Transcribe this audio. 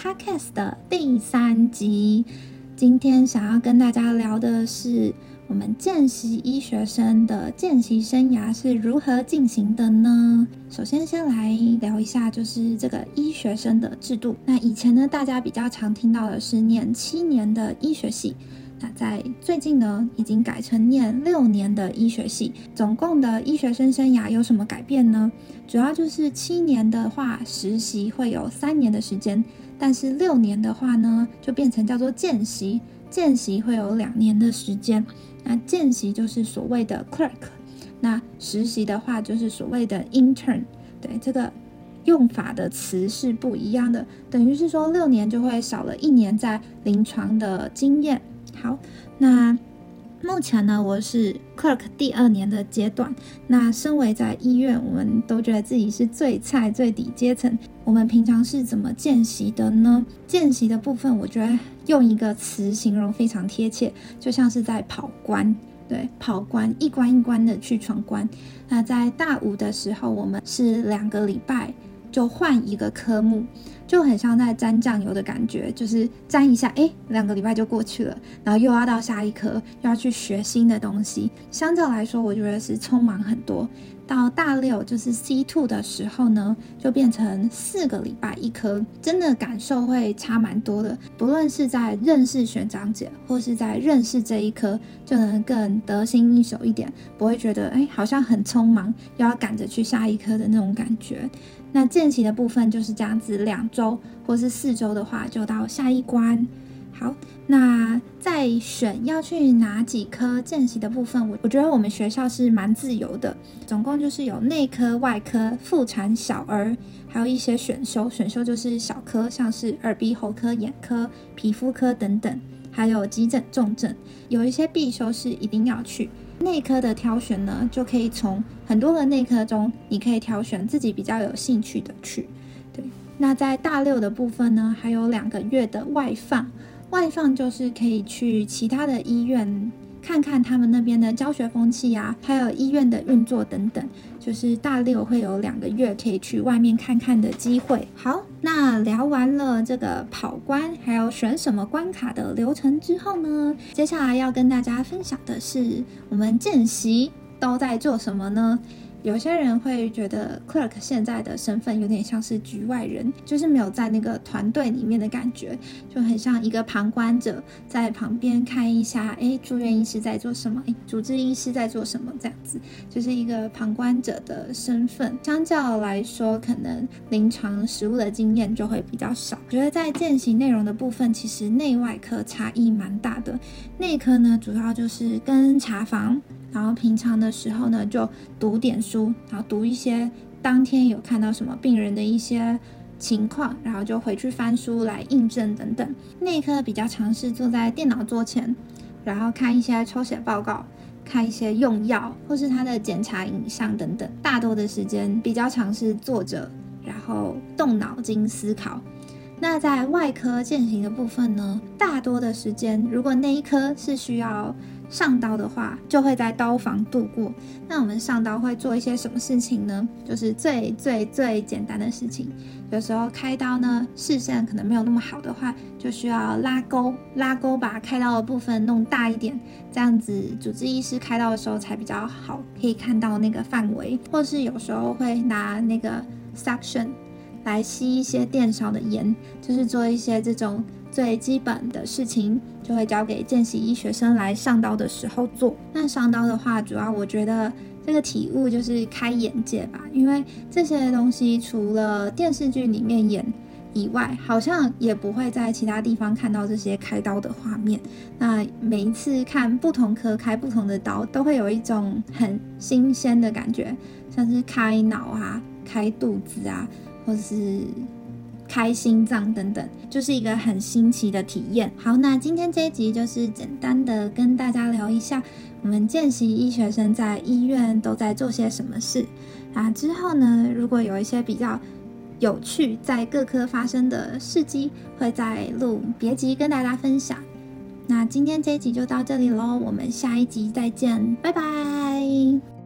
Podcast 的第三集。今天想要跟大家聊的是，我们见习医学生的见习生涯是如何进行的呢？首先，先来聊一下，就是这个医学生的制度。那以前呢，大家比较常听到的是念七年的医学系。那在最近呢，已经改成念六年的医学系。总共的医学生生涯有什么改变呢？主要就是七年的话，实习会有三年的时间；但是六年的话呢，就变成叫做见习，见习会有两年的时间。那见习就是所谓的 clerk，那实习的话就是所谓的 intern。对，这个用法的词是不一样的，等于是说六年就会少了一年在临床的经验。好，那目前呢，我是 clerk 第二年的阶段。那身为在医院，我们都觉得自己是最菜、最底阶层。我们平常是怎么见习的呢？见习的部分，我觉得用一个词形容非常贴切，就像是在跑关。对，跑关，一关一关的去闯关。那在大五的时候，我们是两个礼拜就换一个科目。就很像在沾酱油的感觉，就是沾一下，哎，两个礼拜就过去了，然后又要到下一科，又要去学新的东西。相较来说，我觉得是匆忙很多。到大六就是 C two 的时候呢，就变成四个礼拜一科，真的感受会差蛮多的。不论是在认识学长姐，或是在认识这一科，就能更得心应手一点，不会觉得哎，好像很匆忙，又要赶着去下一科的那种感觉。那见习的部分就是这样子，两周或是四周的话，就到下一关。好，那在选要去哪几科见习的部分，我我觉得我们学校是蛮自由的，总共就是有内科、外科、妇产、小儿，还有一些选修。选修就是小科，像是耳鼻喉科、眼科、皮肤科等等，还有急诊、重症。有一些必修是一定要去。内科的挑选呢，就可以从很多个内科中，你可以挑选自己比较有兴趣的去。对，那在大六的部分呢，还有两个月的外放，外放就是可以去其他的医院。看看他们那边的教学风气啊，还有医院的运作等等，就是大六会有两个月可以去外面看看的机会。好，那聊完了这个跑关，还有选什么关卡的流程之后呢，接下来要跟大家分享的是我们见习都在做什么呢？有些人会觉得 clerk 现在的身份有点像是局外人，就是没有在那个团队里面的感觉，就很像一个旁观者在旁边看一下，哎，住院医师在做什么，哎，主治医师在做什么，这样子，就是一个旁观者的身份。相较来说，可能临床实务的经验就会比较少。觉得在践行内容的部分，其实内外科差异蛮大的。内科呢，主要就是跟查房。然后平常的时候呢，就读点书，然后读一些当天有看到什么病人的一些情况，然后就回去翻书来印证等等。内科比较尝试坐在电脑桌前，然后看一些抽血报告，看一些用药或是他的检查影像等等。大多的时间比较尝试坐着，然后动脑筋思考。那在外科践行的部分呢，大多的时间如果那一科是需要。上刀的话，就会在刀房度过。那我们上刀会做一些什么事情呢？就是最最最简单的事情。有时候开刀呢，视线可能没有那么好的话，就需要拉钩，拉钩把开刀的部分弄大一点，这样子主治医师开刀的时候才比较好，可以看到那个范围。或是有时候会拿那个 suction 来吸一些电烧的盐，就是做一些这种。最基本的事情就会交给见习医学生来上刀的时候做。那上刀的话，主要我觉得这个体悟就是开眼界吧，因为这些东西除了电视剧里面演以外，好像也不会在其他地方看到这些开刀的画面。那每一次看不同科开不同的刀，都会有一种很新鲜的感觉，像是开脑啊、开肚子啊，或者是。开心脏等等，就是一个很新奇的体验。好，那今天这一集就是简单的跟大家聊一下，我们见习医学生在医院都在做些什么事。啊，之后呢，如果有一些比较有趣在各科发生的事迹，会再录别集跟大家分享。那今天这一集就到这里喽，我们下一集再见，拜拜。